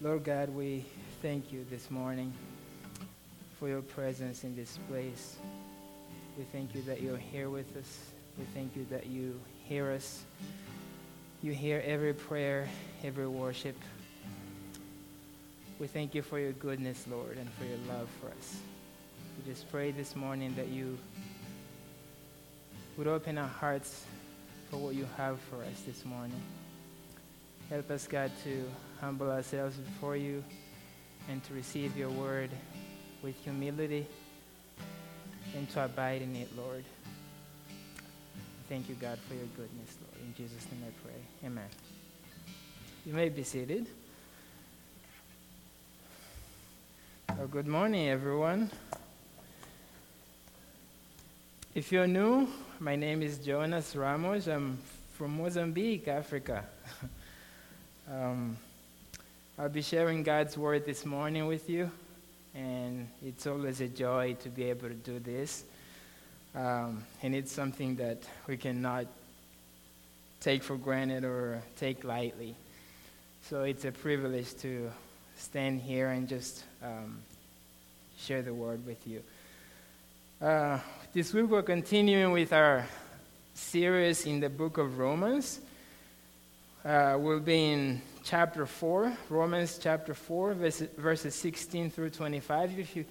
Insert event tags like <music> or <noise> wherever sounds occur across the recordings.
Lord God, we thank you this morning for your presence in this place. We thank you that you're here with us. We thank you that you hear us. You hear every prayer, every worship. We thank you for your goodness, Lord, and for your love for us. We just pray this morning that you would open our hearts for what you have for us this morning. Help us, God, to humble ourselves before you and to receive your word with humility and to abide in it, Lord. Thank you, God, for your goodness, Lord. In Jesus' name I pray. Amen. You may be seated. Well, good morning, everyone. If you're new, my name is Jonas Ramos. I'm from Mozambique, Africa. <laughs> um, I'll be sharing God's word this morning with you, and it's always a joy to be able to do this. Um, and it's something that we cannot take for granted or take lightly. So it's a privilege to stand here and just um, share the word with you. Uh, this week we're continuing with our series in the book of Romans. Uh, we'll be in chapter 4, Romans chapter 4, verses, verses 16 through 25. If you,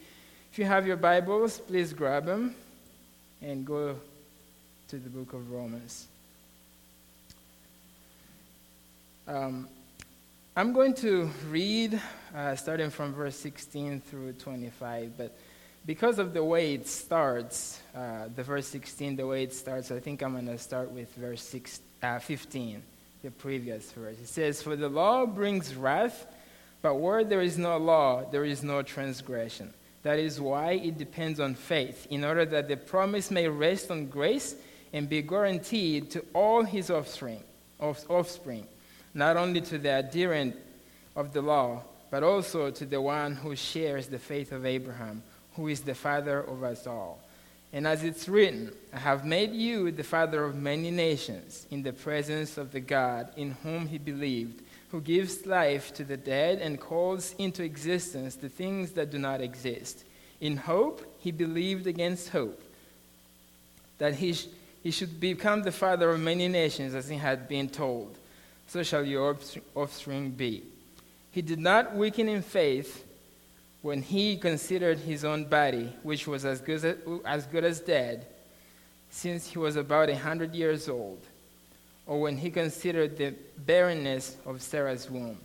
if you have your Bibles, please grab them and go to the book of Romans. Um, I'm going to read uh, starting from verse 16 through 25, but because of the way it starts, uh, the verse 16, the way it starts, I think I'm going to start with verse six, uh, 15 the previous verse. It says, For the law brings wrath, but where there is no law, there is no transgression. That is why it depends on faith, in order that the promise may rest on grace and be guaranteed to all his offspring, offspring, not only to the adherent of the law, but also to the one who shares the faith of Abraham, who is the father of us all. And as it's written, I have made you the father of many nations in the presence of the God in whom he believed, who gives life to the dead and calls into existence the things that do not exist. In hope, he believed against hope that he, sh- he should become the father of many nations as he had been told. So shall your offspring be. He did not weaken in faith when he considered his own body, which was as good as, as good as dead, since he was about a hundred years old, or when he considered the barrenness of Sarah's womb.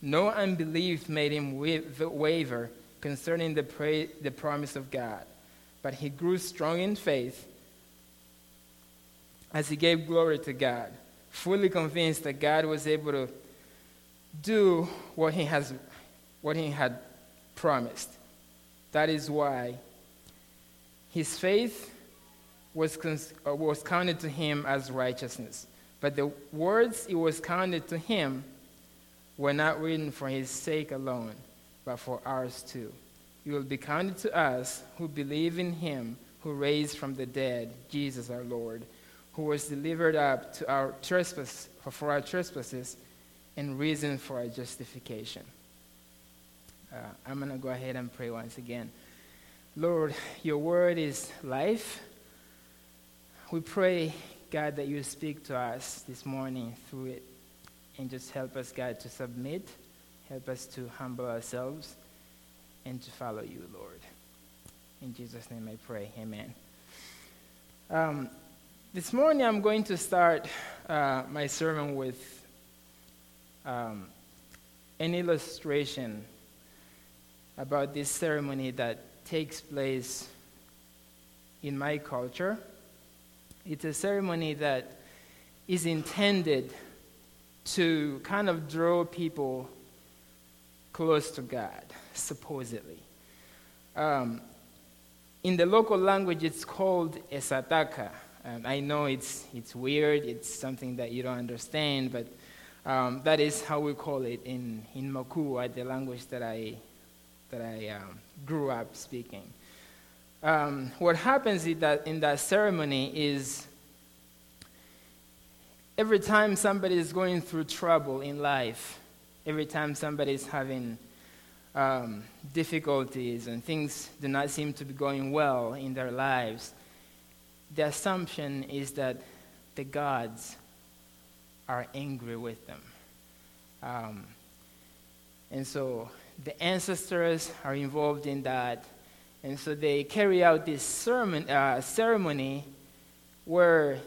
No unbelief made him waver concerning the, pra- the promise of God, but he grew strong in faith as he gave glory to God, fully convinced that God was able to do what he, has, what he had promised. That is why his faith was, cons- uh, was counted to him as righteousness. But the words it was counted to him were not written for his sake alone, but for ours too. It will be counted to us who believe in him who raised from the dead Jesus our Lord, who was delivered up to our trespass, for our trespasses and risen for our justification. Uh, I'm going to go ahead and pray once again. Lord, your word is life. We pray, God, that you speak to us this morning through it and just help us, God, to submit, help us to humble ourselves, and to follow you, Lord. In Jesus' name I pray. Amen. Um, this morning I'm going to start uh, my sermon with um, an illustration about this ceremony that takes place in my culture. It's a ceremony that is intended to kind of draw people close to God, supposedly. Um, in the local language, it's called esataka. Um, I know it's, it's weird, it's something that you don't understand, but um, that is how we call it in, in Makua, the language that I that I um, grew up speaking. Um, what happens in that, in that ceremony is every time somebody is going through trouble in life, every time somebody is having um, difficulties and things do not seem to be going well in their lives, the assumption is that the gods are angry with them. Um, and so the ancestors are involved in that. And so they carry out this sermon, uh, ceremony where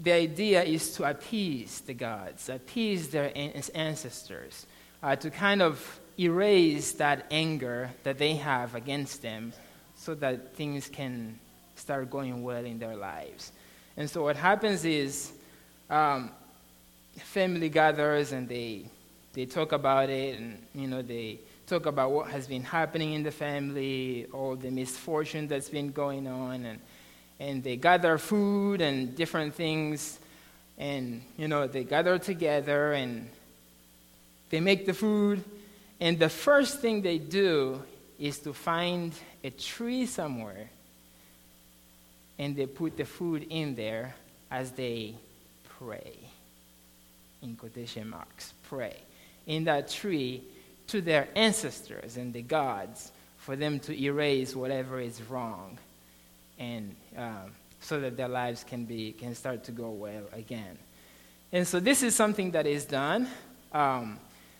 the idea is to appease the gods, appease their ancestors, uh, to kind of erase that anger that they have against them so that things can start going well in their lives. And so what happens is um, family gathers and they, they talk about it and, you know, they talk about what has been happening in the family, all the misfortune that's been going on, and, and they gather food and different things, and, you know, they gather together and they make the food, and the first thing they do is to find a tree somewhere and they put the food in there as they pray. In quotation marks, pray. In that tree to their ancestors and the gods for them to erase whatever is wrong and um, so that their lives can, be, can start to go well again. And so this is something that is done. Um,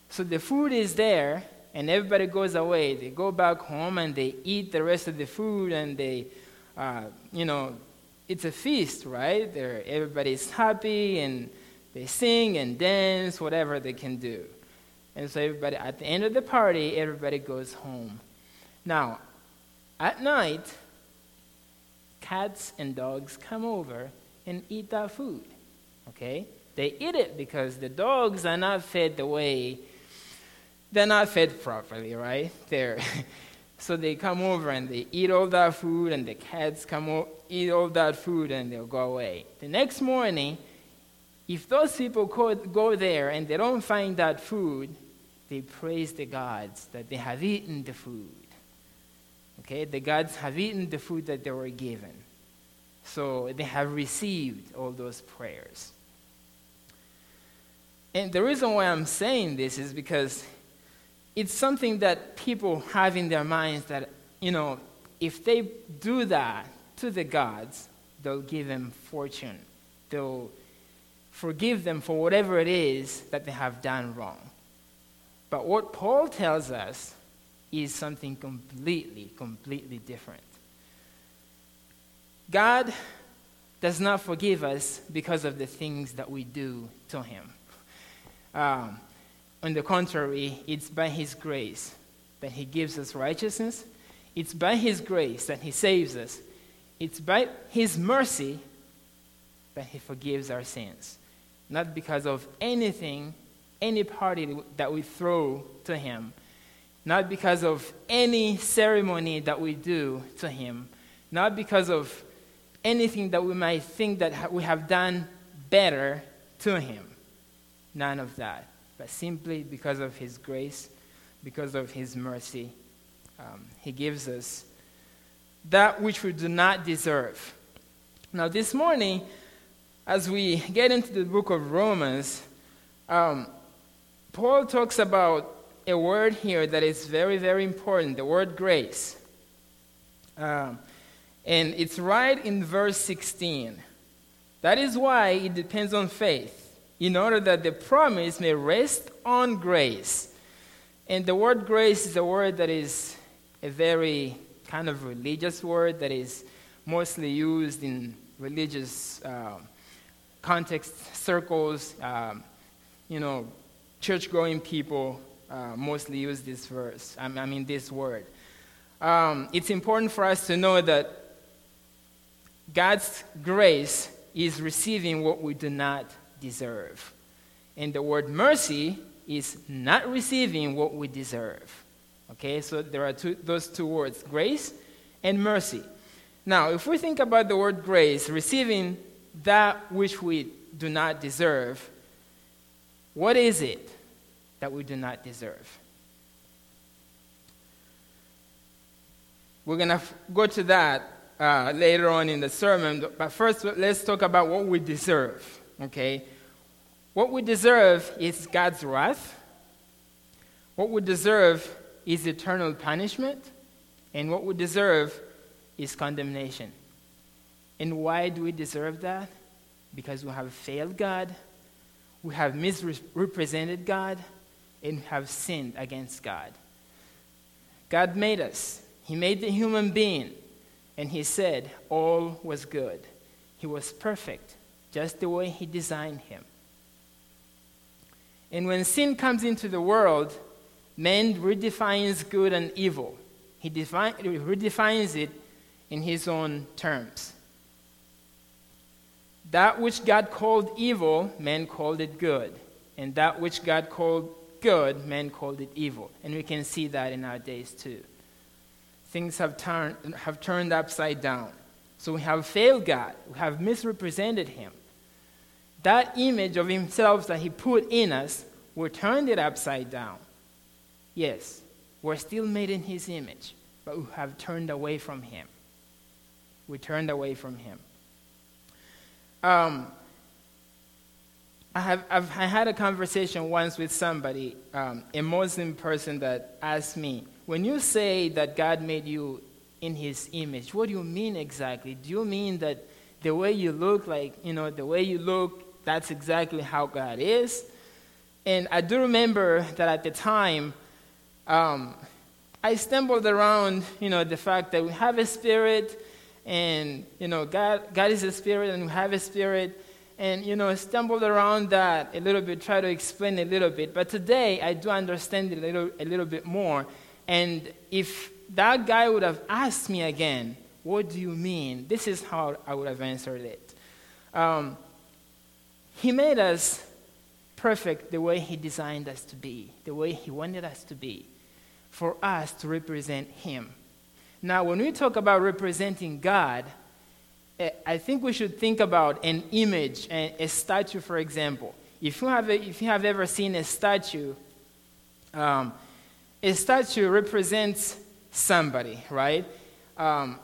so the food is there, and everybody goes away. They go back home and they eat the rest of the food, and they, uh, you know, it's a feast, right? They're, everybody's happy, and they sing and dance, whatever they can do. And so everybody, at the end of the party, everybody goes home. Now, at night, cats and dogs come over and eat that food. Okay? They eat it because the dogs are not fed the way they're not fed properly, right? They're <laughs> so they come over and they eat all that food, and the cats come o- eat all that food, and they'll go away. The next morning, if those people go there and they don't find that food, they praise the gods that they have eaten the food. Okay, the gods have eaten the food that they were given. So they have received all those prayers. And the reason why I'm saying this is because it's something that people have in their minds that, you know, if they do that to the gods, they'll give them fortune. They'll forgive them for whatever it is that they have done wrong. But what Paul tells us is something completely, completely different. God does not forgive us because of the things that we do to Him. Um, on the contrary, it's by His grace that He gives us righteousness. It's by His grace that He saves us. It's by His mercy that He forgives our sins. Not because of anything, any party that we throw to Him. Not because of any ceremony that we do to Him. Not because of anything that we might think that we have done better to Him. None of that but simply because of His grace, because of His mercy. Um, he gives us that which we do not deserve. Now, this morning, as we get into the book of Romans, um, Paul talks about a word here that is very, very important the word grace. Um, and it's right in verse 16. That is why it depends on faith in order that the promise may rest on grace. And the word grace is a word that is a very kind of religious word that is mostly used in religious uh, context circles. Um, you know, church going people uh, mostly use this verse, I mean, this word. Um, it's important for us to know that God's grace is receiving what we do not deserve. And the word mercy is not receiving what we deserve. Okay, so there are two, those two words grace and mercy. Now, if we think about the word grace, receiving that which we do not deserve, what is it that we do not deserve? We're going to go to that uh, later on in the sermon, but first let's talk about what we deserve. Okay? what we deserve is God's wrath. What we deserve is eternal punishment. And what we deserve is condemnation. And why do we deserve that? Because we have failed God, we have misrepresented God, and have sinned against God. God made us, He made the human being, and He said all was good. He was perfect, just the way He designed him. And when sin comes into the world, man redefines good and evil. He define, redefines it in his own terms. That which God called evil, man called it good. And that which God called good, men called it evil. And we can see that in our days too. Things have turned, have turned upside down. So we have failed God, we have misrepresented Him. That image of Himself that He put in us, we turned it upside down. Yes, we're still made in His image, but we have turned away from Him. We turned away from Him. Um, I have I've, I had a conversation once with somebody, um, a Muslim person, that asked me, when you say that God made you in His image, what do you mean exactly? Do you mean that the way you look, like you know, the way you look, that's exactly how God is? And I do remember that at the time, um, I stumbled around, you know, the fact that we have a spirit, and you know, God, God is a spirit, and we have a spirit. And you know stumbled around that a little bit try to explain a little bit. But today i do understand it a little, a little bit more. And if that guy would have asked me again what do you mean? This is how i would have answered it. Um, he made us perfect the way he designed us to be the way he wanted us to be for us to represent him now when we talk about representing god Eh, I think we should think about an image, a, statue, for example. If you have, if you have ever seen a statue, um, a statue represents somebody, right? Um,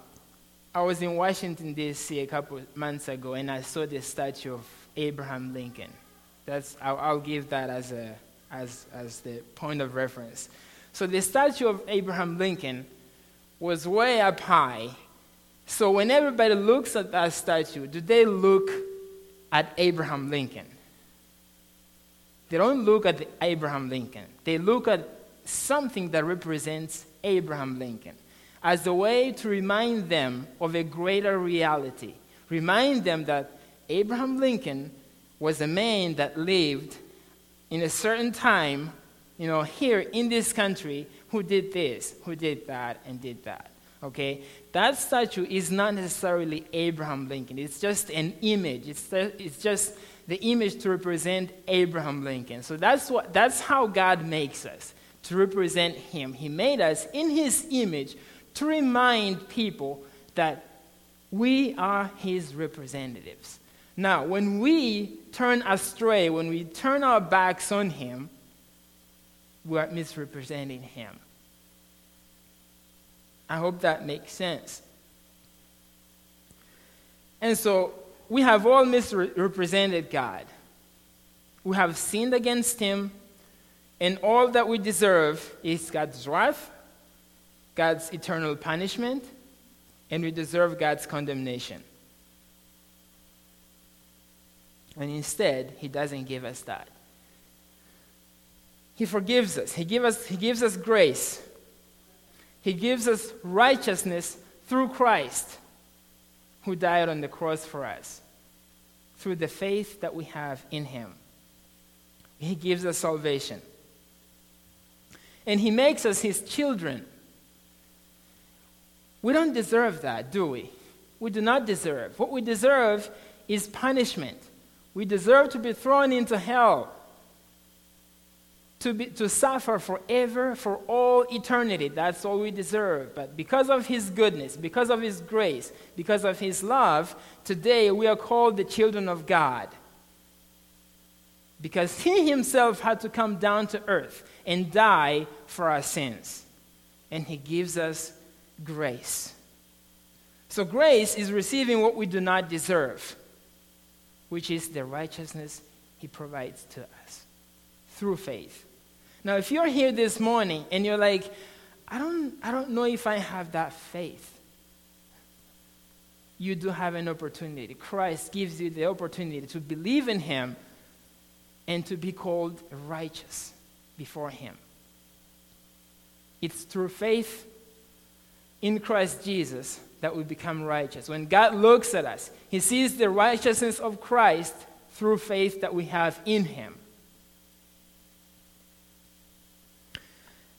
I was in Washington, D.C. a couple months ago, and I saw the statue of Abraham Lincoln. That's, I'll, I'll give that as, a, as, as the point of reference. So the statue of Abraham Lincoln was way up high so when everybody looks at that statue, do they look at Abraham Lincoln? They don't look at Abraham Lincoln. They look at something that represents Abraham Lincoln as a way to remind them of a greater reality. Remind them that Abraham Lincoln was a man that lived in a certain time, you know, here in this country, who did this, who did that, and did that. Okay? That statue is not necessarily Abraham Lincoln. It's just an image. It's, it's just the image to represent Abraham Lincoln. So that's, what, that's how God makes us, to represent Him. He made us in His image to remind people that we are His representatives. Now, when we turn astray, when we turn our backs on Him, we are misrepresenting Him. I hope that makes sense. And so we have all misrepresented God. We have sinned against Him, and all that we deserve is God's wrath, God's eternal punishment, and we deserve God's condemnation. And instead, He doesn't give us that. He forgives us. He, give us, he gives us grace. He gives us righteousness through Christ, who died on the cross for us, through the faith that we have in Him. He gives us salvation. And He makes us His children. We don't deserve that, do we? We do not deserve. What we deserve is punishment. We deserve to be thrown into hell to, be, to suffer forever, for all eternity. That's all we deserve. But because of His goodness, because of His grace, because of His love, today we are called the children of God. Because He Himself had to come down to earth and die for our sins. And He gives us grace. So, grace is receiving what we do not deserve, which is the righteousness He provides to us through faith. Now, if you're here this morning and you're like, I don't, I don't know if I have that faith, you do have an opportunity. Christ gives you the opportunity to believe in Him and to be called righteous before Him. It's through faith in Christ Jesus that we become righteous. When God looks at us, He sees the righteousness of Christ through faith that we have in Him.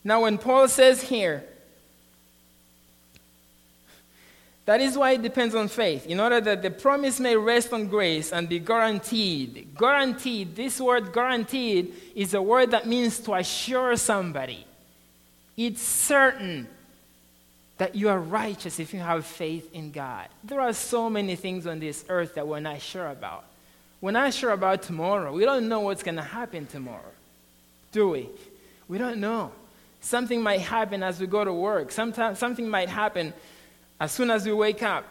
Now, when Paul says here, that is why it depends on faith, in order that the promise may rest on grace and be guaranteed. Guaranteed, this word guaranteed is a word that means to assure somebody. It's certain that you are righteous if you have faith in God. There are so many things on this earth that we're not sure about. We're not sure about tomorrow. We don't know what's going to happen tomorrow, do we? We don't know. Something might happen as we go to work. Sometimes something might happen as soon as we wake up.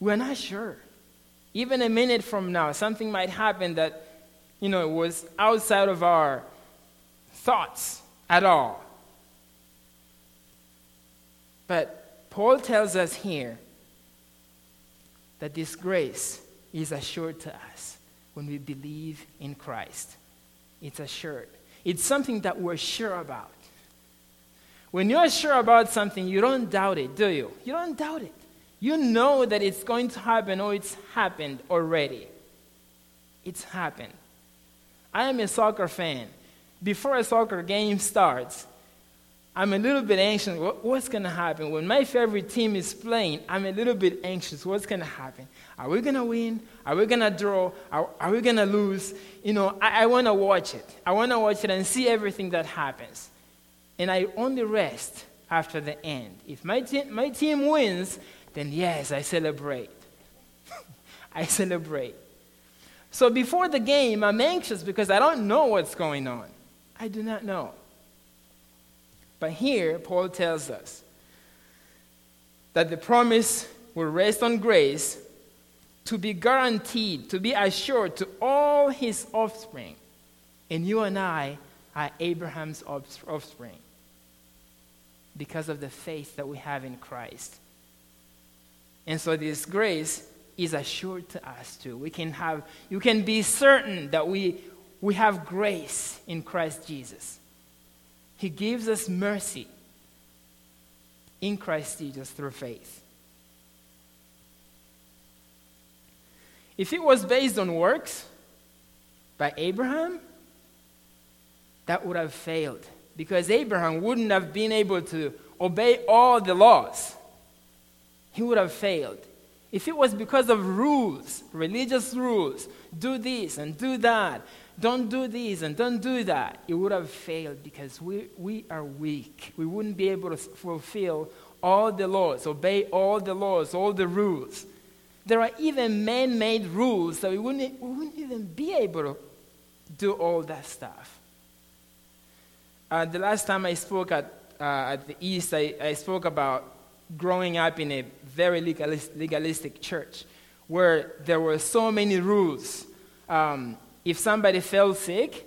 We're not sure. Even a minute from now, something might happen that, you know, was outside of our thoughts at all. But Paul tells us here that this grace is assured to us when we believe in Christ. It's assured. It's something that we're sure about. When you're sure about something, you don't doubt it, do you? You don't doubt it. You know that it's going to happen or it's happened already. It's happened. I am a soccer fan. Before a soccer game starts, I'm a little bit anxious. what's going to happen? When my favorite team is playing, I'm a little bit anxious. What's going to happen? Are we going to win? Are we going to draw? Are, are we going to lose? You know, I, I want to watch it. I want to watch it and see everything that happens. And I only rest after the end. If my, te- my team wins, then yes, I celebrate. <laughs> I celebrate. So before the game, I'm anxious because I don't know what's going on. I do not know. But here, Paul tells us that the promise will rest on grace to be guaranteed, to be assured to all his offspring. And you and I are Abraham's offspring because of the faith that we have in Christ. And so this grace is assured to us too. We can have, you can be certain that we, we have grace in Christ Jesus. He gives us mercy in Christ Jesus through faith. If it was based on works by Abraham, that would have failed because Abraham wouldn't have been able to obey all the laws. He would have failed. If it was because of rules, religious rules, do this and do that, don't do this and don't do that, it would have failed because we, we are weak. We wouldn't be able to fulfill all the laws, obey all the laws, all the rules. There are even man made rules that we wouldn't, we wouldn't even be able to do all that stuff. Uh, the last time I spoke at, uh, at the East, I, I spoke about growing up in a very legalistic church where there were so many rules. Um, if somebody fell sick,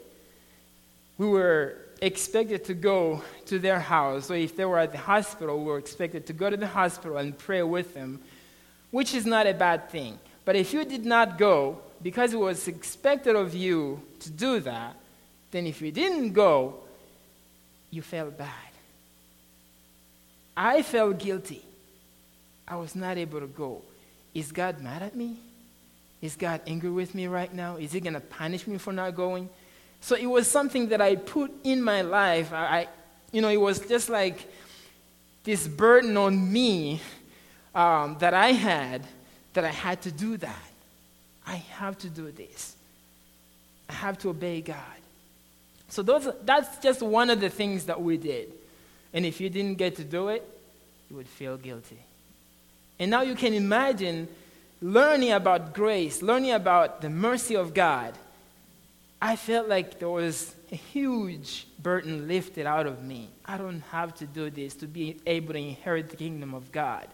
we were expected to go to their house. or if they were at the hospital, we were expected to go to the hospital and pray with them, which is not a bad thing. But if you did not go, because it was expected of you to do that, then if you didn't go, you felt bad. I felt guilty. I was not able to go. Is God mad at me? Is God angry with me right now? Is He going to punish me for not going? So it was something that I put in my life. I, you know, it was just like this burden on me um, that I had that I had to do that. I have to do this. I have to obey God. So those, that's just one of the things that we did. And if you didn't get to do it, you would feel guilty. And now you can imagine learning about grace, learning about the mercy of God, I felt like there was a huge burden lifted out of me. I don't have to do this to be able to inherit the kingdom of God.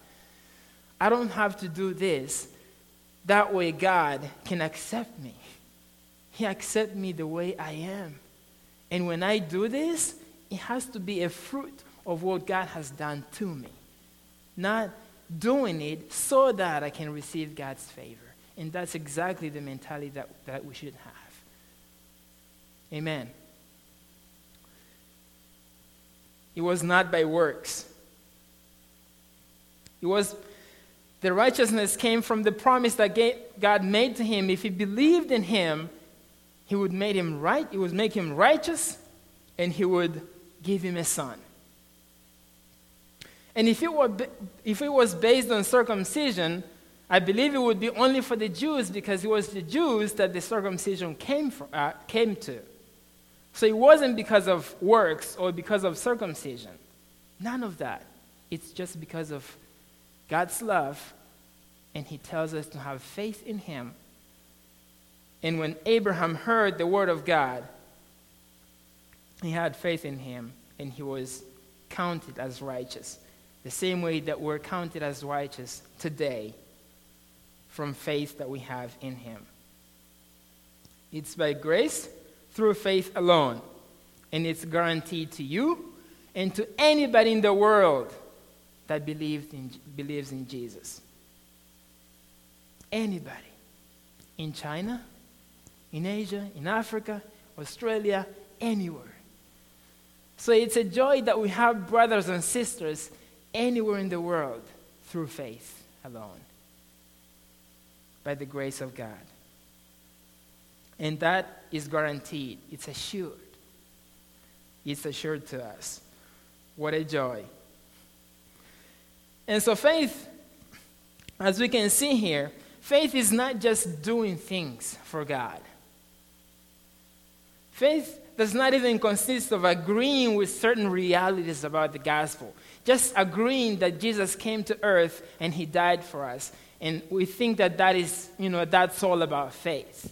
I don't have to do this. That way, God can accept me. He accepts me the way I am. And when I do this, it has to be a fruit of what God has done to me, not doing it so that I can receive God's favor. And that's exactly the mentality that, that we should have. Amen. It was not by works. It was the righteousness came from the promise that God made to him. If he believed in him, he would make him right, he would make him righteous, and he would give him a son. And if it, were, if it was based on circumcision, I believe it would be only for the Jews because it was the Jews that the circumcision came, from, uh, came to. So it wasn't because of works or because of circumcision. None of that. It's just because of God's love, and He tells us to have faith in Him. And when Abraham heard the word of God, he had faith in Him, and he was counted as righteous. The same way that we're counted as righteous today from faith that we have in Him. It's by grace through faith alone, and it's guaranteed to you and to anybody in the world that believes in, believes in Jesus. Anybody. In China, in Asia, in Africa, Australia, anywhere. So it's a joy that we have brothers and sisters anywhere in the world through faith alone by the grace of God. And that is guaranteed, it's assured. It's assured to us. What a joy. And so, faith, as we can see here, faith is not just doing things for God. Faith does not even consist of agreeing with certain realities about the gospel, just agreeing that Jesus came to earth and he died for us. And we think that that is, you know, that's all about faith.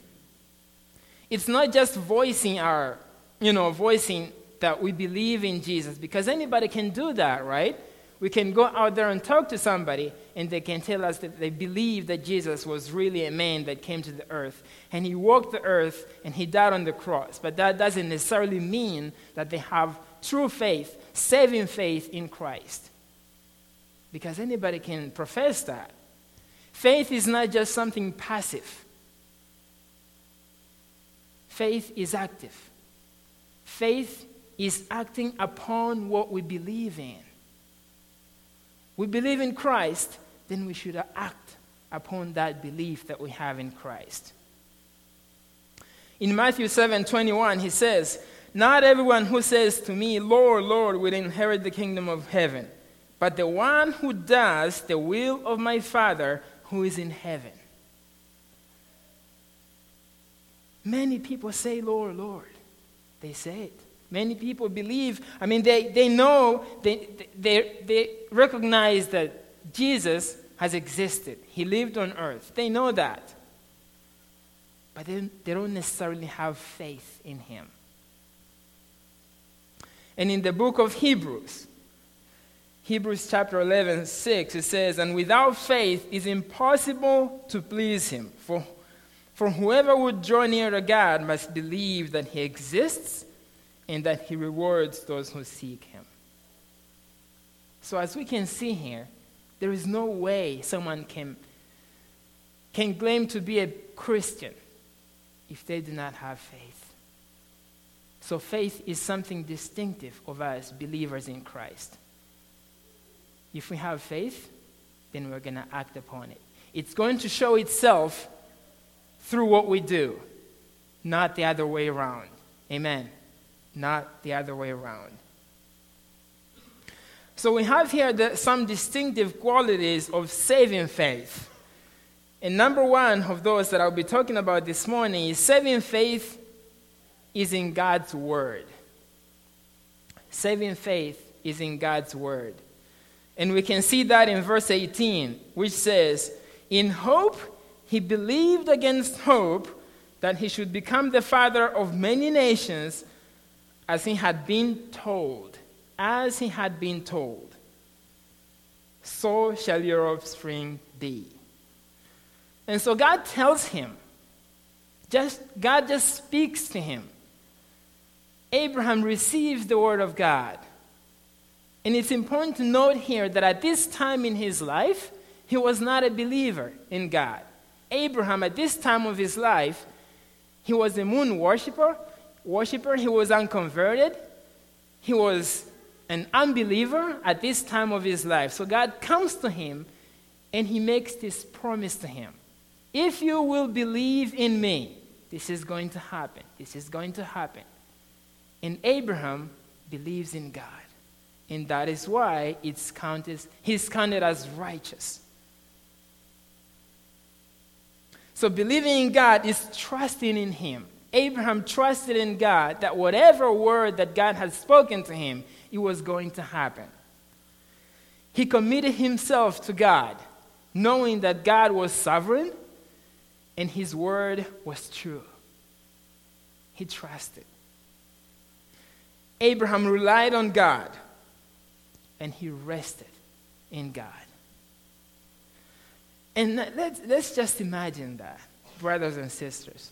It's not just voicing our, you know, voicing that we believe in Jesus, because anybody can do that, right? We can go out there and talk to somebody, and they can tell us that they believe that Jesus was really a man that came to the earth. And he walked the earth and he died on the cross. But that doesn't necessarily mean that they have true faith, saving faith in Christ. Because anybody can profess that. Faith is not just something passive, faith is active. Faith is acting upon what we believe in. We believe in Christ, then we should act upon that belief that we have in Christ. In Matthew 7 21, he says, Not everyone who says to me, Lord, Lord, will inherit the kingdom of heaven, but the one who does the will of my Father who is in heaven. Many people say, Lord, Lord. They say it. Many people believe, I mean, they, they know, they, they, they recognize that Jesus has existed. He lived on earth. They know that. But they, they don't necessarily have faith in him. And in the book of Hebrews, Hebrews chapter 11, 6, it says, And without faith it is impossible to please him. For, for whoever would draw near to God must believe that he exists and that he rewards those who seek him. So, as we can see here, there is no way someone can, can claim to be a Christian if they do not have faith. So, faith is something distinctive of us believers in Christ. If we have faith, then we're going to act upon it. It's going to show itself through what we do, not the other way around. Amen. Not the other way around. So we have here the, some distinctive qualities of saving faith. And number one of those that I'll be talking about this morning is saving faith is in God's Word. Saving faith is in God's Word. And we can see that in verse 18, which says, In hope he believed against hope that he should become the father of many nations, as he had been told. As he had been told. So shall your offspring be. And so God tells him, Just, God just speaks to him. Abraham receives the word of God. And it's important to note here that at this time in his life, he was not a believer in God. Abraham, at this time of his life, he was a moon worshiper, worshiper. He was unconverted. He was an unbeliever at this time of his life. So God comes to him and he makes this promise to him. If you will believe in me, this is going to happen. This is going to happen. And Abraham believes in God. And that is why it's counted, he's counted as righteous. So believing in God is trusting in Him. Abraham trusted in God that whatever word that God had spoken to him, it was going to happen. He committed himself to God, knowing that God was sovereign and his word was true. He trusted. Abraham relied on God and he rested in God. And let's, let's just imagine that, brothers and sisters.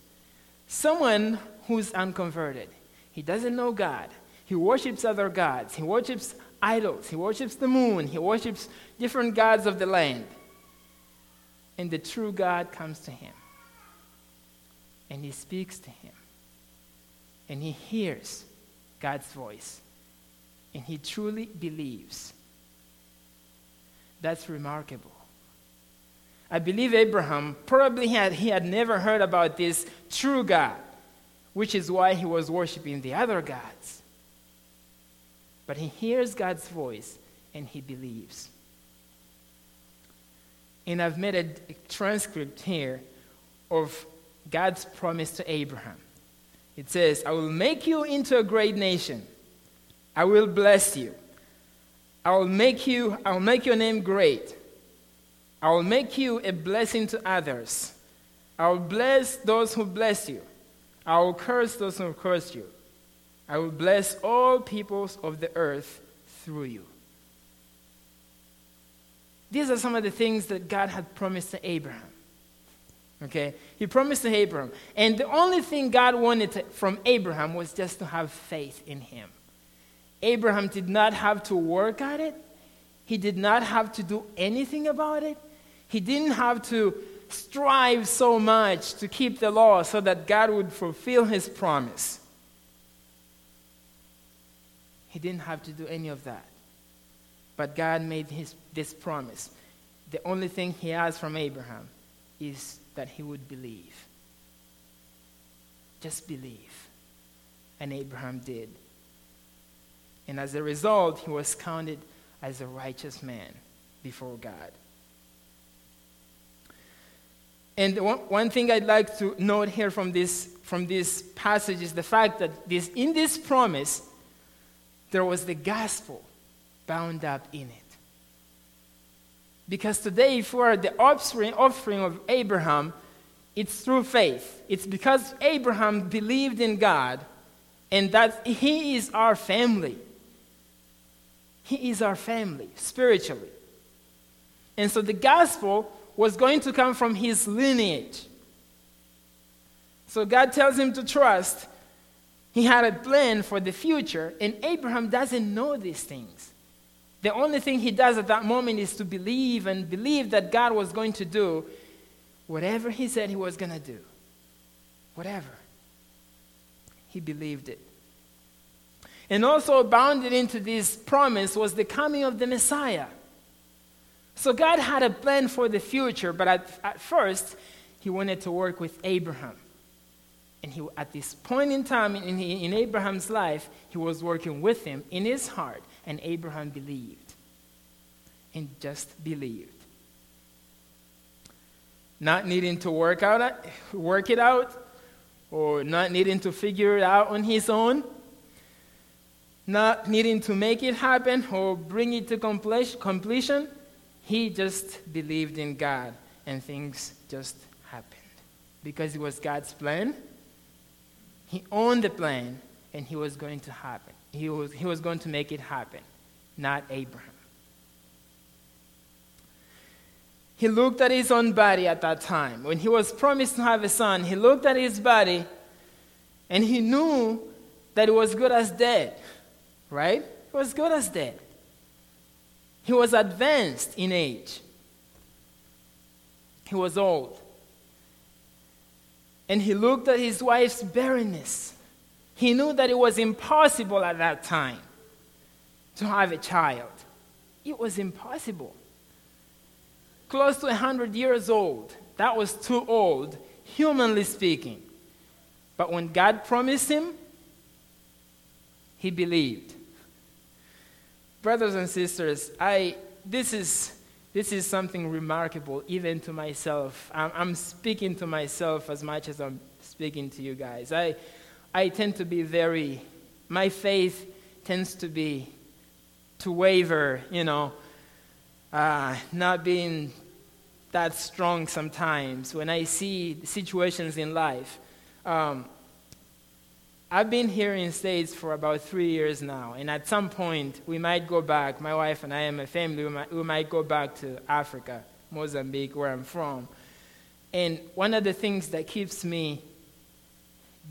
Someone who's unconverted, he doesn't know God, he worships other gods, he worships idols, he worships the moon, he worships different gods of the land. And the true God comes to him, and he speaks to him, and he hears God's voice, and he truly believes. That's remarkable. I believe Abraham probably had, he had never heard about this true God, which is why he was worshiping the other gods. But he hears God's voice and he believes. And I've made a, transcript here of God's promise to Abraham. It says, I will make you into a great nation. I will bless you. I will make you, I will make your name great. I will make you a blessing to others. I will bless those who bless you. I will curse those who curse you. I will bless all peoples of the earth through you. These are some of the things that God had promised to Abraham. Okay? He promised to Abraham. And the only thing God wanted to, from Abraham was just to have faith in him. Abraham did not have to work at it, he did not have to do anything about it. He didn't have to strive so much to keep the law so that God would fulfill his promise. He didn't have to do any of that. But God made his, this promise. The only thing he asked from Abraham is that he would believe. Just believe. And Abraham did. And as a result, he was counted as a righteous man before God. And one, thing I'd like to note here from this, from this passage is the fact that this, in this promise, there was the gospel bound up in it. Because today, if we are the offspring, offspring of Abraham, it's through faith. It's because Abraham believed in God and that he is our family. He is our family spiritually. And so the gospel was going to come from his lineage. So God tells him to trust. He had a plan for the future, and Abraham doesn't know these things. The only thing he does at that moment is to believe and believe that God was going to do whatever he said he was going to do. Whatever. He believed it. And also bounded into this promise was the coming of the Messiah. So God had a plan for the future, but at, at first, He wanted to work with Abraham. And he, at this point in time in, in Abraham's life, he was working with him in his heart, and Abraham believed. And just believed. Not needing to work, out, work it out, or not needing to figure it out on his own, not needing to make it happen or bring it to completion he just believed in God and things just happened. Because it was God's plan. He owned the plan and he was going to happen. He was, he was going to make it happen, not Abraham. he looked at his own body at that time. When he was promised to have a son, he looked at his body and he knew that it was good as dead, right? It was good as dead. He was advanced in age, he was old. And he looked at his wife's barrenness. He knew that it was impossible at that time to have a child. It was impossible. Close to 100 years old. That was too old, humanly speaking. But when God promised him, he believed. Brothers and sisters, I, this, is, this is something remarkable, even to myself. I'm, I'm speaking to myself as much as I'm speaking to you guys. I, I tend to be very, my faith tends to be, to waver, you know, uh, not being that strong sometimes when I see situations in life. Um, I've been here in States for about three years now, and at some point we might go back. My wife and I and my family, we might, we might go back to Africa, Mozambique, where I'm from. And one of the things that keeps me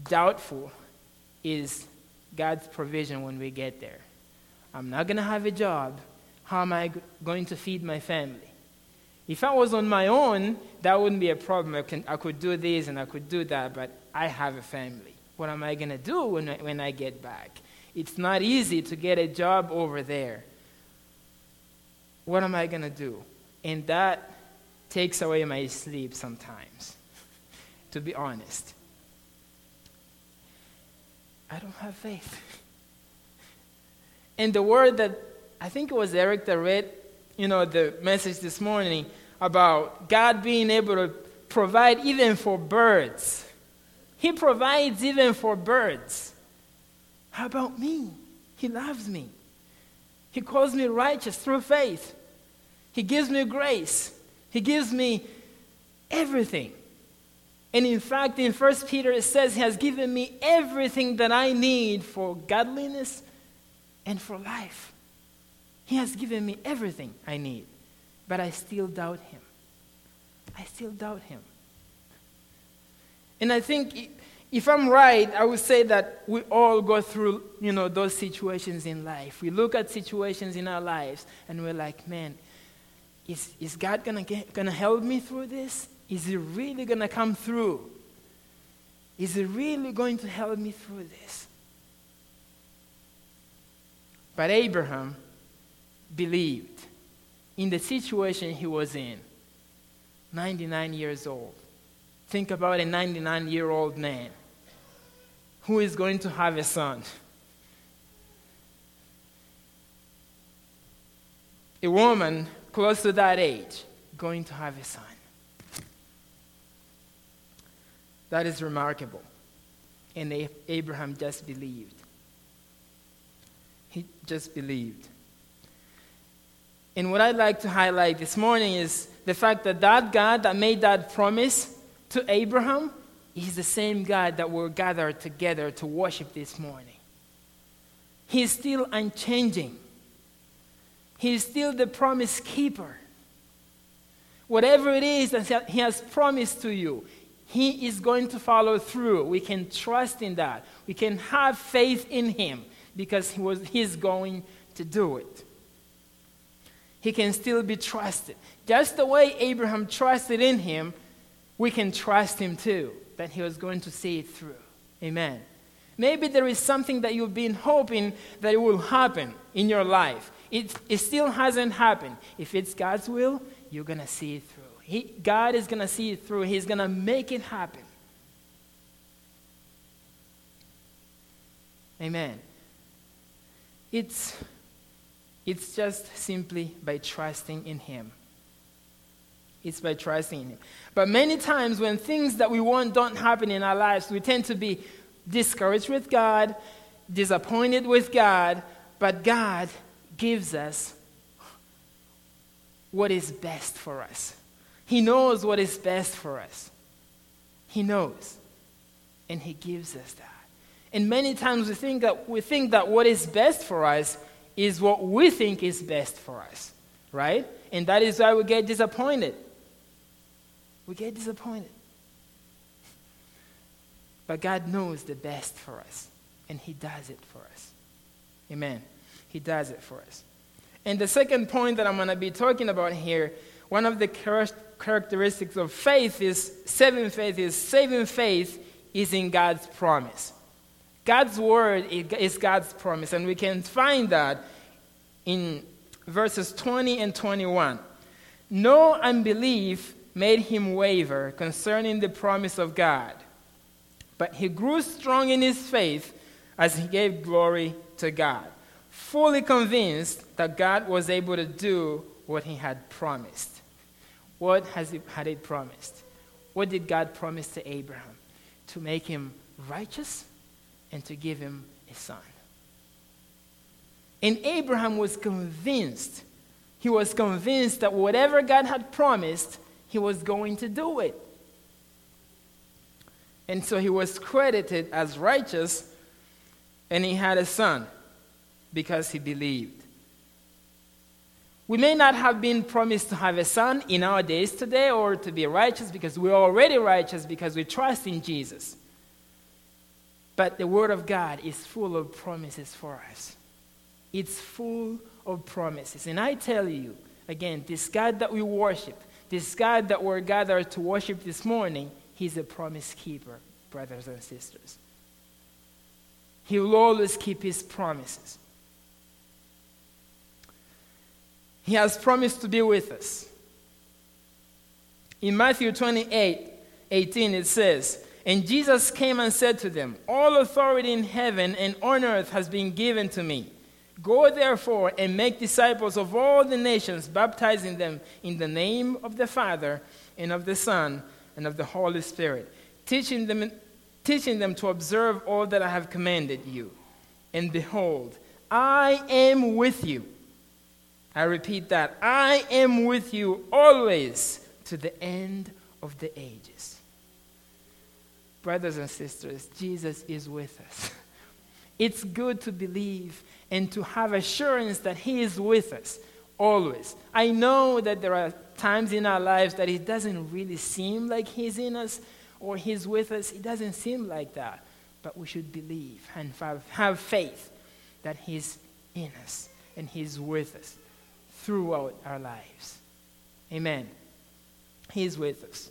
doubtful is God's provision when we get there. I'm not going to have a job. How am I going to feed my family? If I was on my own, that wouldn't be a problem. I, can, I could do this and I could do that, but I have a family. What am I going to do when I, when I get back? It's not easy to get a job over there. What am I going to do? And that takes away my sleep sometimes, <laughs> to be honest. I don't have faith. and the word that I think it was Eric that read, you know, the message this morning about God being able to provide even for birds. He provides even for birds. How about me? He loves me. He calls me righteous through faith. He gives me grace. He gives me everything. And in fact, in 1 Peter, it says, He has given me everything that I need for godliness and for life. He has given me everything I need, but I still doubt Him. I still doubt Him. And I think if I'm right, I would say that we all go through, you know, those situations in life. We look at situations in our lives and we're like, man, is, is God going to help me through this? Is He really going to come through? Is He really going to help me through this? But Abraham believed in the situation he was in. 99 years old. Think about a 99 year old man who is going to have a son. A woman close to that age going to have a son. That is remarkable. And Abraham just believed. He just believed. And what I'd like to highlight this morning is the fact that that God that made that promise to Abraham is the same God that we're gathered together to worship this morning. He's still unchanging. He's still the promise keeper. Whatever it is that He has promised to you, he is going to follow through. We can trust in that. We can have faith in Him because he was, He's going to do it. He can still be trusted. Just the way Abraham trusted in Him, we can trust Him too, that He was going to see it through. Amen. Maybe there is something that you've been hoping that will happen in your life. It, it still hasn't happened. If it's God's will, you're going to see it through. He, God is going to see it through. He's going to make it happen. Amen. It's, it's just simply by trusting in Him. It's by trusting in Him. But many times when things that we want don't happen in our lives, we tend to be discouraged with God, disappointed with God, but God gives us what is best for us. He knows what is best for us. He knows. And He gives us that. And many times we think that, we think that what is best for us is what we think is best for us, right? And that is why we get disappointed. We get disappointed. But God knows the best for us, and He does it for us. Amen. He does it for us. And the second point that I'm going to be talking about here, one of the characteristics of faith is saving faith is saving faith is in God's promise. God's word is God's promise, and we can find that in verses 20 and 21. No unbelief made him waver concerning the promise of God, but he grew strong in his faith as he gave glory to God, fully convinced that God was able to do what he had promised. What has had he promised? What did God promise to Abraham? To make him righteous and to give him a son. And Abraham was convinced. He was convinced that whatever God had promised, he was going to do it. And so he was credited as righteous, and he had a son because he believed. We may not have been promised to have a son in our days today or to be righteous because we're already righteous because we trust in Jesus. But the Word of God is full of promises for us. It's full of promises. And I tell you, again, this God that we worship, this God that we're gathered to worship this morning, He's a promise keeper, brothers and sisters. He will always keep His promises. He has promised to be with us. In Matthew 28 18, it says, And Jesus came and said to them, All authority in heaven and on earth has been given to me. Go therefore and make disciples of all the nations, baptizing them in the name of the Father and of the Son and of the Holy Spirit, teaching them, teaching them to observe all that I have commanded you. And behold, I am with you. I repeat that I am with you always to the end of the ages. Brothers and sisters, Jesus is with us. <laughs> It's good to believe and to have assurance that He is with us always. I know that there are times in our lives that it doesn't really seem like He's in us or He's with us. It doesn't seem like that. But we should believe and have faith that He's in us and He's with us throughout our lives. Amen. He's with us.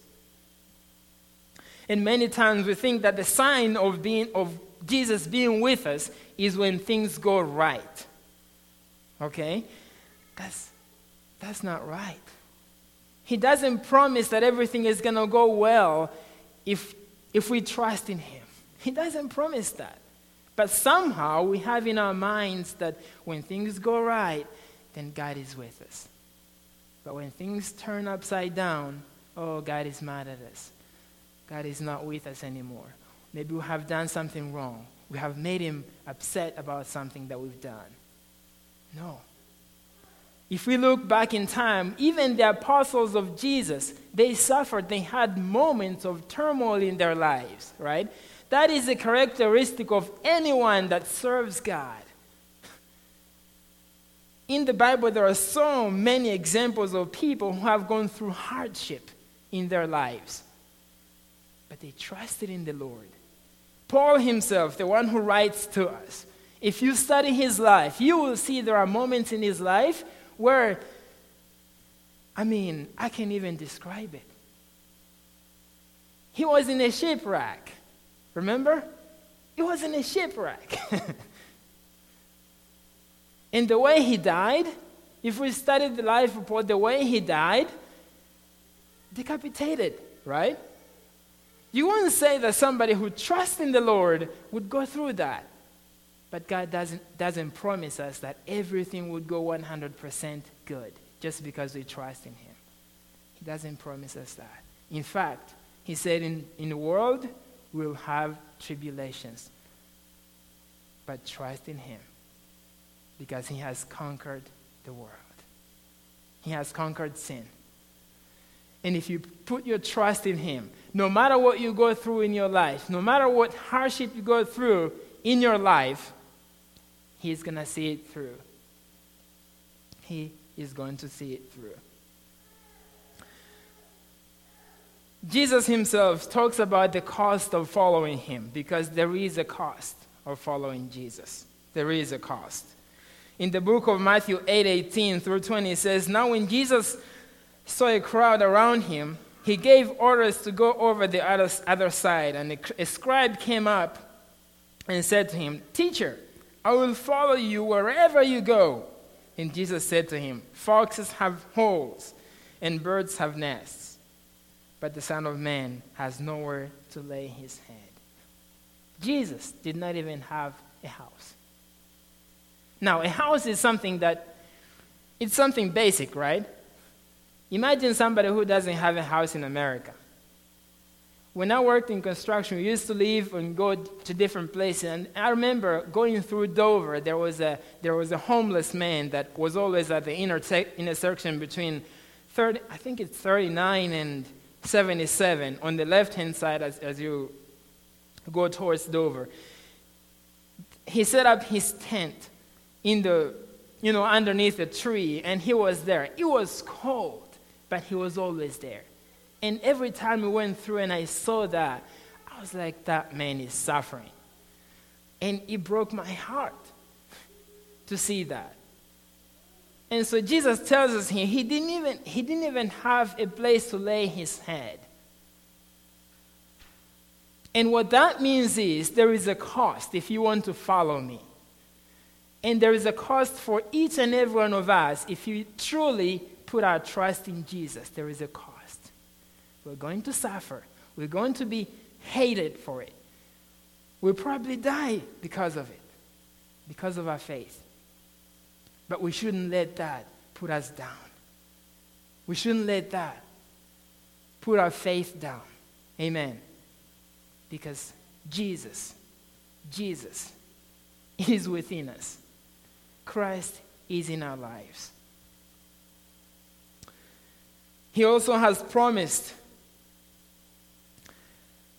And many times we think that the sign of being of Jesus being with us is when things go right. Okay? That's, that's not right. He doesn't promise that everything is going to go well if, if we trust in Him. He doesn't promise that. But somehow we have in our minds that when things go right, then God is with us. But when things turn upside down, oh, God is mad at us. God is not with us anymore. Maybe we have done something wrong. We have made him upset about something that we've done. No. If we look back in time, even the apostles of Jesus, they suffered. They had moments of turmoil in their lives, right? That is a characteristic of anyone that serves God. In the Bible, there are so many examples of people who have gone through hardship in their lives, but they trusted in the Lord. Paul himself, the one who writes to us, if you study his life, you will see there are moments in his life where, I mean, I can't even describe it. He was in a shipwreck. Remember? He was in a shipwreck. <laughs> and the way he died, if we study the life of Paul, the way he died, decapitated, right? You wouldn't say that somebody who trusts in the Lord would go through that. But God doesn't, doesn't promise us that everything would go 100% good just because we trust in Him. He doesn't promise us that. In fact, He said, In, in the world, we'll have tribulations. But trust in Him because He has conquered the world, He has conquered sin. And if you put your trust in Him, no matter what you go through in your life, no matter what hardship you go through in your life, He's going to see it through. He is going to see it through. Jesus himself talks about the cost of following him because there is a cost of following Jesus. There is a cost. In the book of Matthew 8 18 through 20, it says, Now when Jesus saw a crowd around him, he gave orders to go over the other, other side. And a scribe came up and said to him, Teacher, I will follow you wherever you go. And Jesus said to him, Foxes have holes, and birds have nests, but the Son of Man has nowhere to lay his head. Jesus did not even have a house. Now, a house is something that, it's something basic, right? Imagine somebody who doesn't have a house in America. When I worked in construction, we used to leave and go to different places. And I remember going through Dover, there was a, there was a homeless man that was always at the intersection between 30, I think it's 39 and 77 on the left hand side as, as you go towards Dover. He set up his tent in the, you know, underneath a tree, and he was there. It was cold, but he was always there. And every time we went through and I saw that, I was like, that man is suffering. And it broke my heart to see that. And so Jesus tells us here he didn't even, he didn't even have a place to lay his head. And what that means is there is a cost if you want to follow me. And there is a cost for each and every one of us if you truly put our trust in Jesus. There is a cost. We're going to suffer. We're going to be hated for it. We'll probably die because of it, because of our faith. But we shouldn't let that put us down. We shouldn't let that put our faith down. Amen. Because Jesus, Jesus <laughs> is within us. Christ is in our lives. He also has promised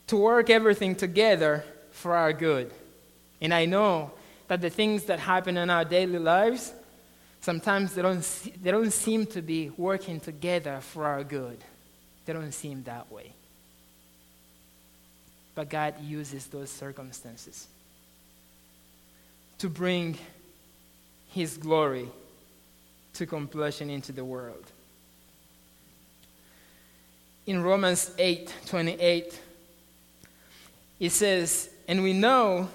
to work everything together for our good. And I know that the things that happen in our daily lives, sometimes they don't, they don't seem to be working together for our good. They don't seem that way. But God uses those circumstances to bring His glory to completion into the world. In Romans 8 28, it says, And we know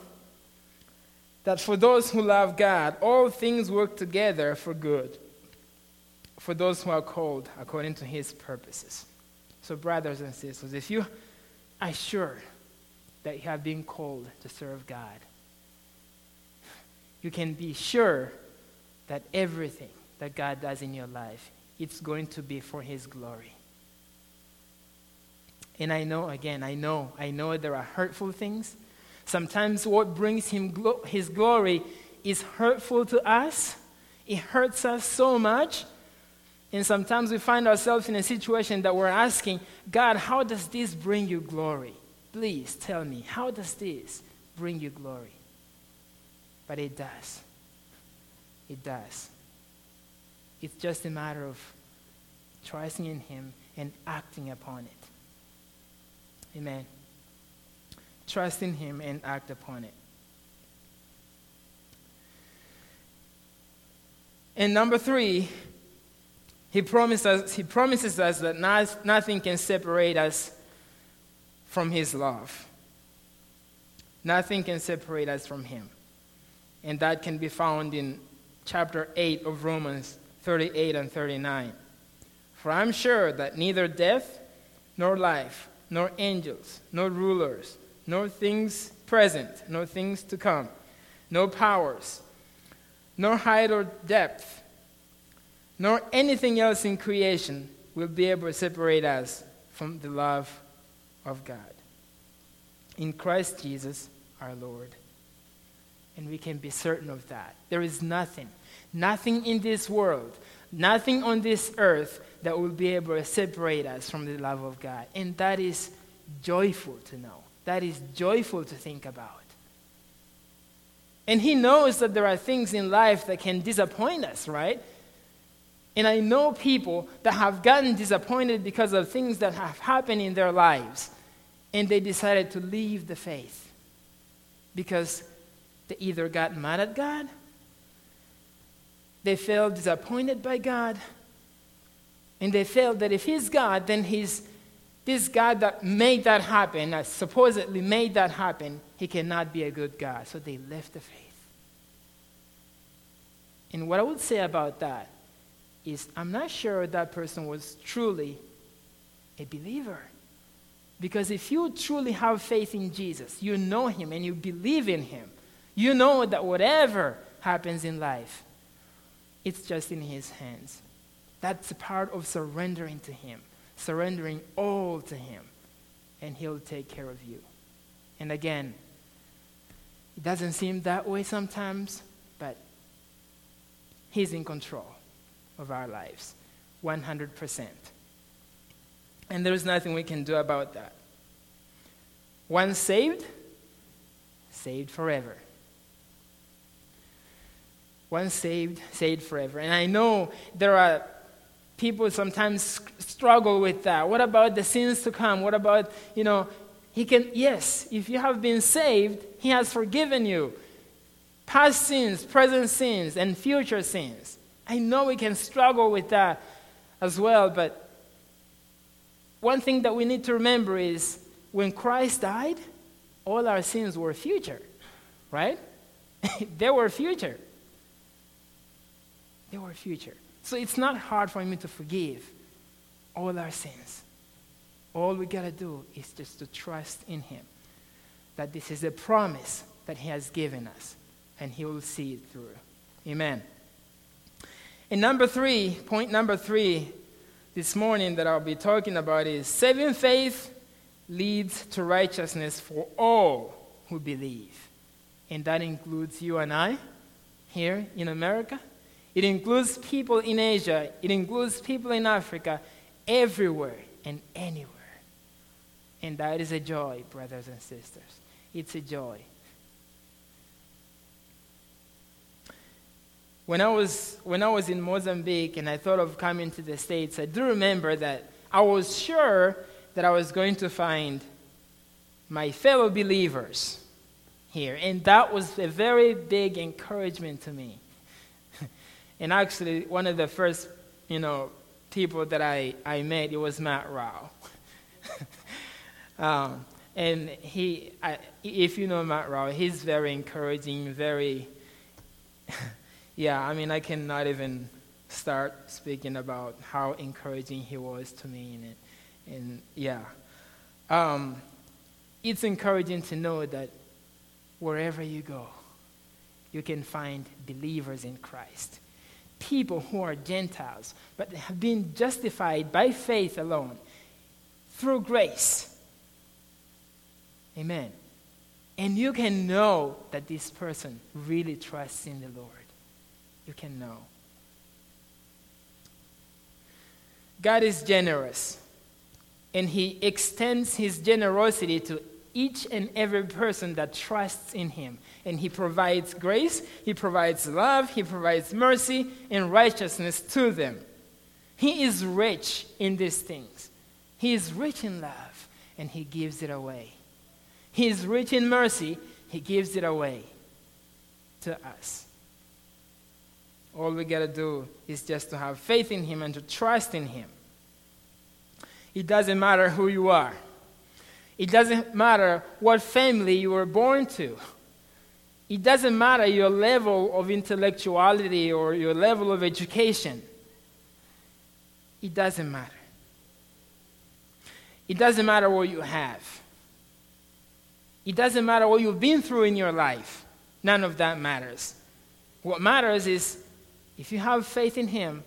that for those who love God, all things work together for good, for those who are called according to his purposes. So, brothers and sisters, if you are sure that you have been called to serve God, you can be sure that everything that God does in your life, it's going to be for his glory. And I know, again, I know, I know there are hurtful things. Sometimes what brings him glo- his glory is hurtful to us. It hurts us so much. And sometimes we find ourselves in a situation that we're asking, God, how does this bring you glory? Please tell me, how does this bring you glory? But it does. It does. It's just a matter of trusting in Him and acting upon it. Amen. Trust in Him and act upon it. And number three, he promises, he promises us that not, nothing can separate us from his love. Nothing can separate us from him. And that can be found in chapter 8 of Romans 38 and 39. For I'm sure that neither death nor life, nor angels, nor rulers, nor things present, nor things to come, no powers, nor height or depth, nor anything else in creation will be able to separate us from the love of God. In Christ Jesus our Lord. And we can be certain of that. There is nothing, nothing in this world, nothing on this earth that will be able to separate us from the love of God. And that is joyful to know. That is joyful to think about. And He knows that there are things in life that can disappoint us, right? And I know people that have gotten disappointed because of things that have happened in their lives. And they decided to leave the faith because they either got mad at God, they felt disappointed by God, and they felt that if He's God, then He's this God that made that happen, that supposedly made that happen, He cannot be a good God. So they left the faith. And what I would say about that is I'm not sure that person was truly a believer. Because if you truly have faith in Jesus, you know Him and you believe in Him, you know that whatever happens in life, it's just in His hands. That's a part of surrendering to Him, surrendering all to Him, and He'll take care of you. And again, it doesn't seem that way sometimes, but He's in control of our lives 100%. And there's nothing we can do about that. Once saved, saved forever. Once saved, saved forever. And I know there are people sometimes struggle with that. What about the sins to come? What about, you know, he can, yes, if you have been saved, he has forgiven you. Past sins, present sins, and future sins. I know we can struggle with that as well, but one thing that we need to remember is when Christ died, all our sins were future, right? <laughs> they were future. Were future. So it's not hard for me to forgive all our sins. All we got to do is just to trust in Him. That this is a promise that He has given us, and He will see it through. Amen. And number three, point number three this morning that I'll be talking about is saving faith leads to righteousness for all who believe. And that includes you and I here in America. It includes people in Asia. It includes people in Africa, everywhere and anywhere. And that is a joy, brothers and sisters. It's a joy. When I, was, when I was in Mozambique and I thought of coming to the States, I do remember that I was sure that I was going to find my fellow believers here. And that was a very big encouragement to me. And actually, one of the first, you know, people that I, I met, it was Matt Rao. <laughs> um, and he, I, if you know Matt Rao, he's very encouraging, very <laughs> yeah, I mean, I cannot even start speaking about how encouraging he was to me it. And yeah, um, it's encouraging to know that wherever you go, you can find believers in Christ. People who are Gentiles, but have been justified by faith alone through grace. Amen. And you can know that this person really trusts in the Lord you can know. God is generous, and He extends His generosity to each and every person that trusts in Him. And He provides grace, He provides love, He provides mercy and righteousness to them. He is rich in these things. He is rich in love, and He gives it away. He is rich in mercy, He gives it away to us. All we got to do is just to have faith in Him and to trust in Him. It doesn't matter who you are, it doesn't matter what family you were born to. It doesn't matter your level of intellectuality or your level of education. It doesn't matter. It doesn't matter what you have. It doesn't matter what you've been through in your life. None of that matters. What matters is if you have faith in Him,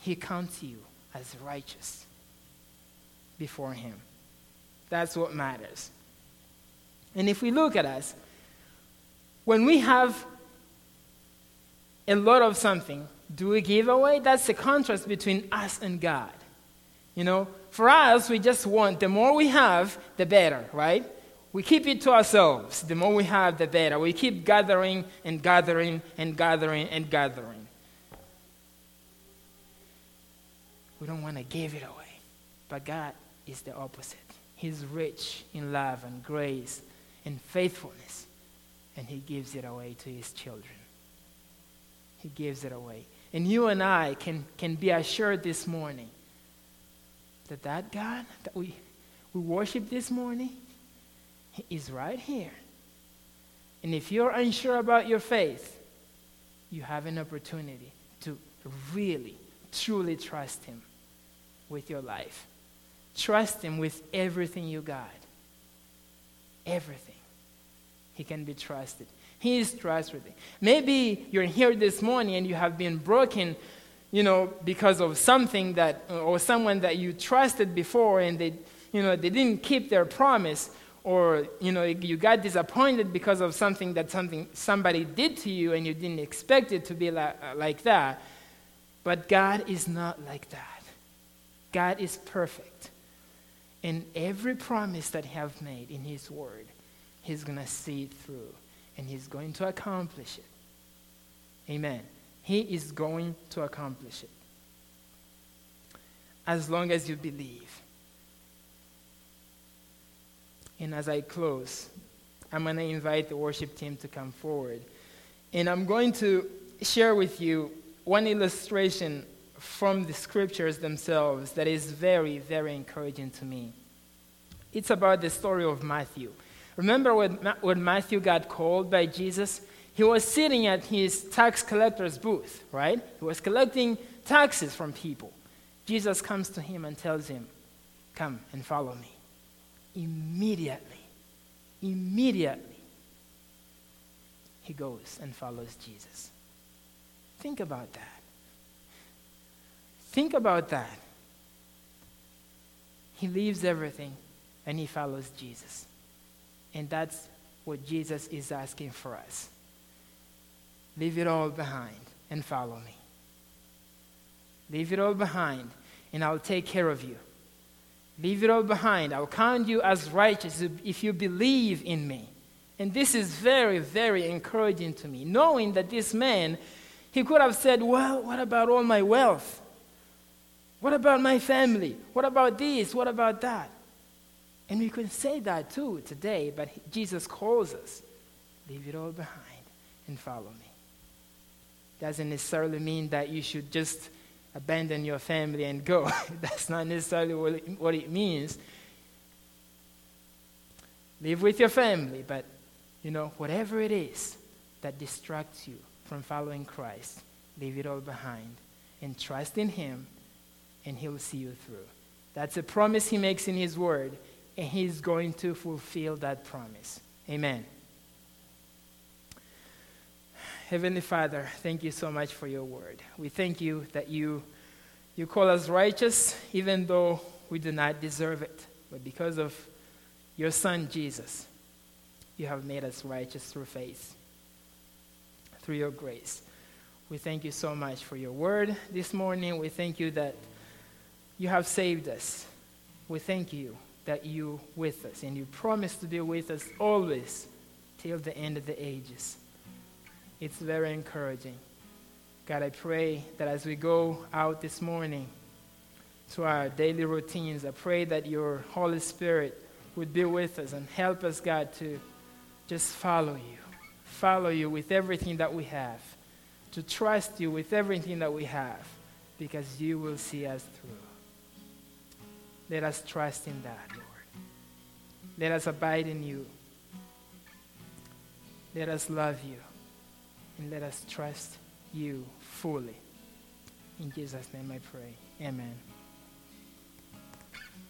He counts you as righteous before Him. That's what matters. And if we look at us, when we have a lot of something, do we give away? That's the contrast between us and God. You know, for us, we just want the more we have, the better, right? we keep it to ourselves. The more we have, the better. We keep gathering and gathering and gathering and gathering. we don't want to give it away. But God is the opposite. He's rich in love and grace and faithfulness, and He gives it away to His children. He gives it away. And you and I can, can be assured this morning that that God that we, we worship this morning is right here. And if you're unsure about your faith, you have an opportunity to really, truly trust Him with your life. Trust Him with everything you got. Everything. He can be trusted. He is trustworthy. Maybe you're here this morning and you have been broken, you know, because of something that, or someone that you trusted before and they, you know, they didn't keep their promise or you know you got disappointed because of something that something somebody did to you and you didn't expect it to be like, uh, like that but god is not like that god is perfect and every promise that he have made in his word he's going to see it through and he's going to accomplish it. Amen. He is going to accomplish it. As long as you believe. And as I close, I'm going to invite the worship team to come forward. And I'm going to share with you one illustration from the scriptures themselves that is very, very encouraging to me. It's about the story of Matthew. Remember when, when Matthew got called by Jesus? He was sitting at his tax collector's booth, right? He was collecting taxes from people. Jesus comes to him and tells him, Come and follow me immediately, immediately, he goes and follows Jesus. Think about that. Think about that. He leaves everything and he follows Jesus. And that's what Jesus is asking for us. Leave it all behind and follow me. Leave it all behind and I'll take care of you. Leave it all behind. I'll count you as righteous if you believe in me. And this is very, very encouraging to me, knowing that this man, he could have said, Well, what about all my wealth? What about my family? What about this? What about that? And we can say that too today, but Jesus calls us leave it all behind and follow me. Doesn't necessarily mean that you should just abandon your family and go. <laughs> That's not necessarily what it, what it means. Live with your family, but you know, whatever it is that distracts you from following Christ, leave it all behind and trust in Him, and He'll see you through. That's a promise He makes in His Word, and He's going to fulfill that promise. Amen. Heavenly Father, thank you so much for your word. We thank you that you, you call us righteous even though we do not deserve it. But because of your Son, Jesus, you have made us righteous through faith, through your grace. We thank you so much for your word this morning. We thank you that you have saved us. We thank you that you with us and you promise to be with us always till the end of the ages. It's very encouraging. God, I pray that as we go out this morning to our daily routines, I pray that your Holy Spirit would be with us and help us, God, to just follow you. Follow you with everything that we have. To trust you with everything that we have because you will see us through. Let us trust in that, Lord. Let us abide in you. Let us love you and let us trust you fully. In Jesus' name I pray. Amen.